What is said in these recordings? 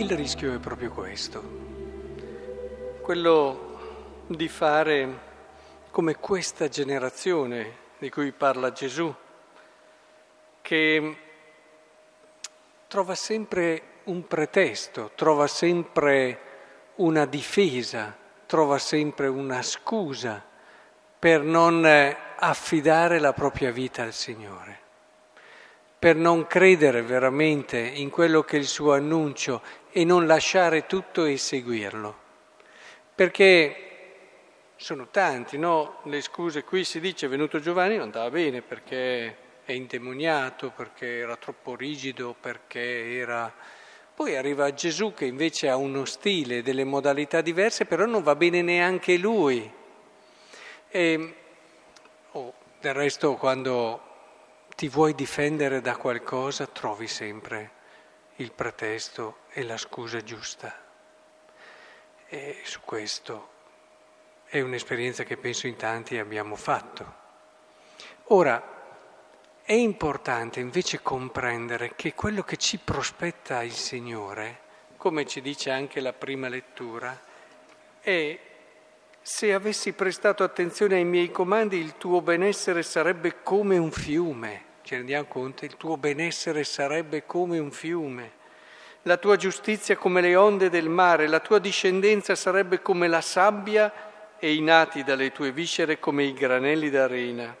il rischio è proprio questo, quello di fare come questa generazione di cui parla Gesù, che trova sempre un pretesto, trova sempre una difesa, trova sempre una scusa per non affidare la propria vita al Signore, per non credere veramente in quello che è il suo annuncio e non lasciare tutto e seguirlo. Perché sono tanti, no? Le scuse, qui si dice è venuto Giovanni non andava bene perché è indemoniato, perché era troppo rigido, perché era... Poi arriva Gesù che invece ha uno stile, delle modalità diverse, però non va bene neanche lui. E, oh, del resto quando ti vuoi difendere da qualcosa trovi sempre il pretesto e la scusa giusta. E su questo è un'esperienza che penso in tanti abbiamo fatto. Ora, è importante invece comprendere che quello che ci prospetta il Signore, come ci dice anche la prima lettura, è se avessi prestato attenzione ai miei comandi il tuo benessere sarebbe come un fiume. Ci rendiamo conto? Il tuo benessere sarebbe come un fiume. La tua giustizia come le onde del mare, la tua discendenza sarebbe come la sabbia e i nati dalle tue viscere come i granelli d'arena.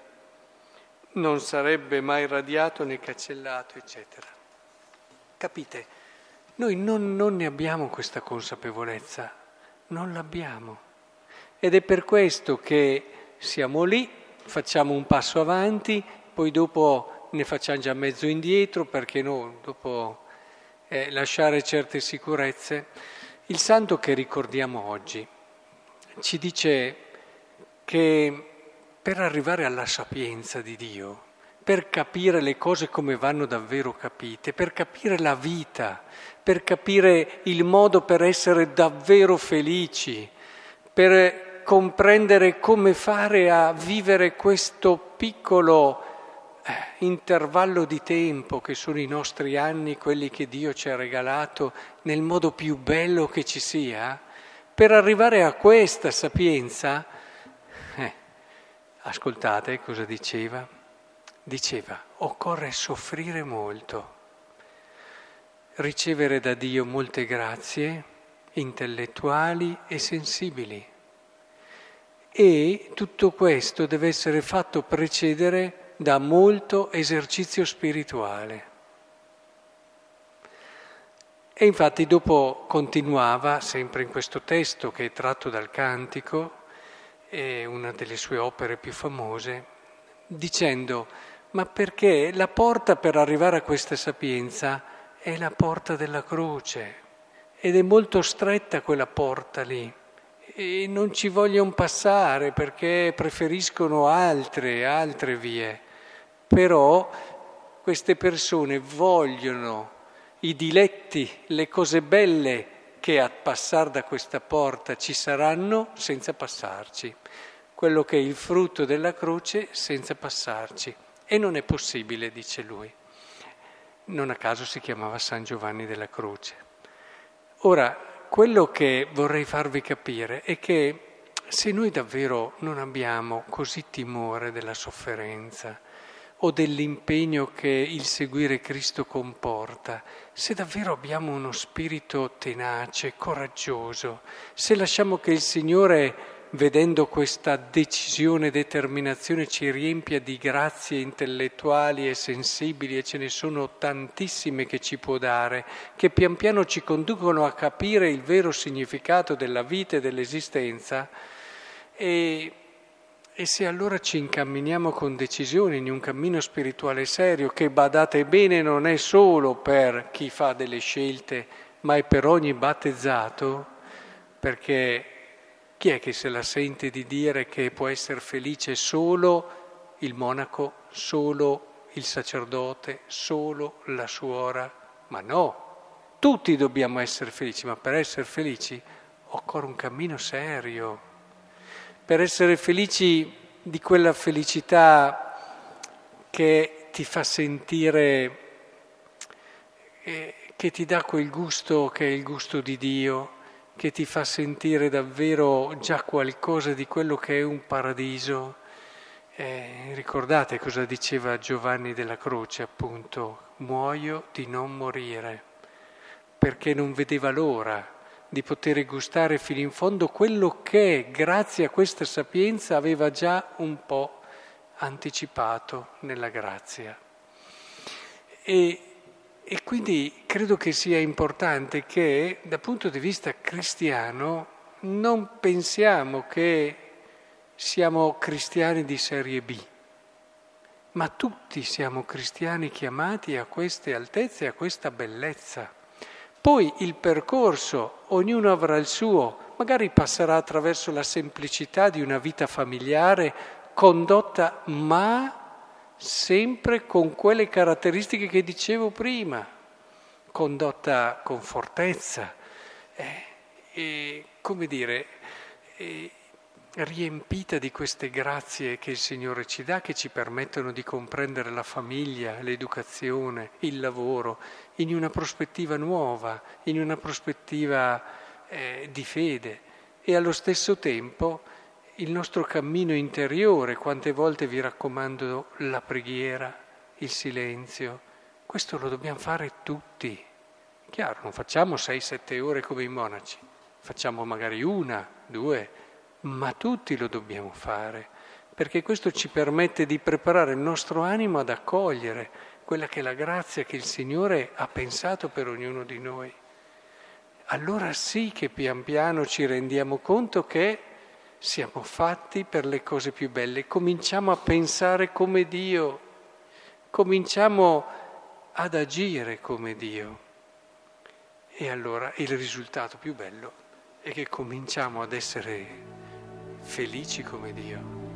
Non sarebbe mai radiato né cancellato, eccetera. Capite? Noi non, non ne abbiamo questa consapevolezza, non l'abbiamo. Ed è per questo che siamo lì, facciamo un passo avanti, poi dopo ne facciamo già mezzo indietro, perché no, dopo eh, lasciare certe sicurezze. Il santo che ricordiamo oggi, ci dice che per arrivare alla sapienza di Dio, per capire le cose come vanno davvero capite, per capire la vita, per capire il modo per essere davvero felici, per comprendere come fare a vivere questo piccolo intervallo di tempo che sono i nostri anni, quelli che Dio ci ha regalato, nel modo più bello che ci sia, per arrivare a questa sapienza, eh, ascoltate cosa diceva, diceva, occorre soffrire molto, ricevere da Dio molte grazie intellettuali e sensibili. E tutto questo deve essere fatto precedere da molto esercizio spirituale. E infatti dopo continuava, sempre in questo testo che è tratto dal Cantico, è una delle sue opere più famose, dicendo, ma perché la porta per arrivare a questa sapienza è la porta della croce ed è molto stretta quella porta lì e non ci vogliono passare perché preferiscono altre, altre vie. Però queste persone vogliono i diletti, le cose belle che a passare da questa porta ci saranno senza passarci, quello che è il frutto della croce senza passarci. E non è possibile, dice lui. Non a caso si chiamava San Giovanni della Croce. Ora, quello che vorrei farvi capire è che se noi davvero non abbiamo così timore della sofferenza, o dell'impegno che il seguire Cristo comporta, se davvero abbiamo uno spirito tenace, coraggioso, se lasciamo che il Signore, vedendo questa decisione e determinazione, ci riempia di grazie intellettuali e sensibili, e ce ne sono tantissime che ci può dare, che pian piano ci conducono a capire il vero significato della vita e dell'esistenza, e e se allora ci incamminiamo con decisione in un cammino spirituale serio, che badate bene non è solo per chi fa delle scelte, ma è per ogni battezzato, perché chi è che se la sente di dire che può essere felice solo il monaco, solo il sacerdote, solo la suora? Ma no, tutti dobbiamo essere felici, ma per essere felici occorre un cammino serio per essere felici di quella felicità che ti fa sentire, eh, che ti dà quel gusto che è il gusto di Dio, che ti fa sentire davvero già qualcosa di quello che è un paradiso. Eh, ricordate cosa diceva Giovanni della Croce, appunto, muoio di non morire, perché non vedeva l'ora di poter gustare fino in fondo quello che, grazie a questa sapienza, aveva già un po' anticipato nella grazia. E e quindi credo che sia importante che dal punto di vista cristiano non pensiamo che siamo cristiani di serie B, ma tutti siamo cristiani chiamati a queste altezze, a questa bellezza. Poi il percorso, ognuno avrà il suo, magari passerà attraverso la semplicità di una vita familiare condotta ma sempre con quelle caratteristiche che dicevo prima, condotta con fortezza, eh, e, come dire, eh, riempita di queste grazie che il Signore ci dà, che ci permettono di comprendere la famiglia, l'educazione, il lavoro, in una prospettiva nuova, in una prospettiva eh, di fede e allo stesso tempo il nostro cammino interiore, quante volte vi raccomando la preghiera, il silenzio, questo lo dobbiamo fare tutti. Chiaro, non facciamo 6-7 ore come i monaci, facciamo magari una, due, ma tutti lo dobbiamo fare, perché questo ci permette di preparare il nostro animo ad accogliere quella che è la grazia che il Signore ha pensato per ognuno di noi. Allora sì che pian piano ci rendiamo conto che siamo fatti per le cose più belle, cominciamo a pensare come Dio, cominciamo ad agire come Dio. E allora il risultato più bello è che cominciamo ad essere felici come Dio.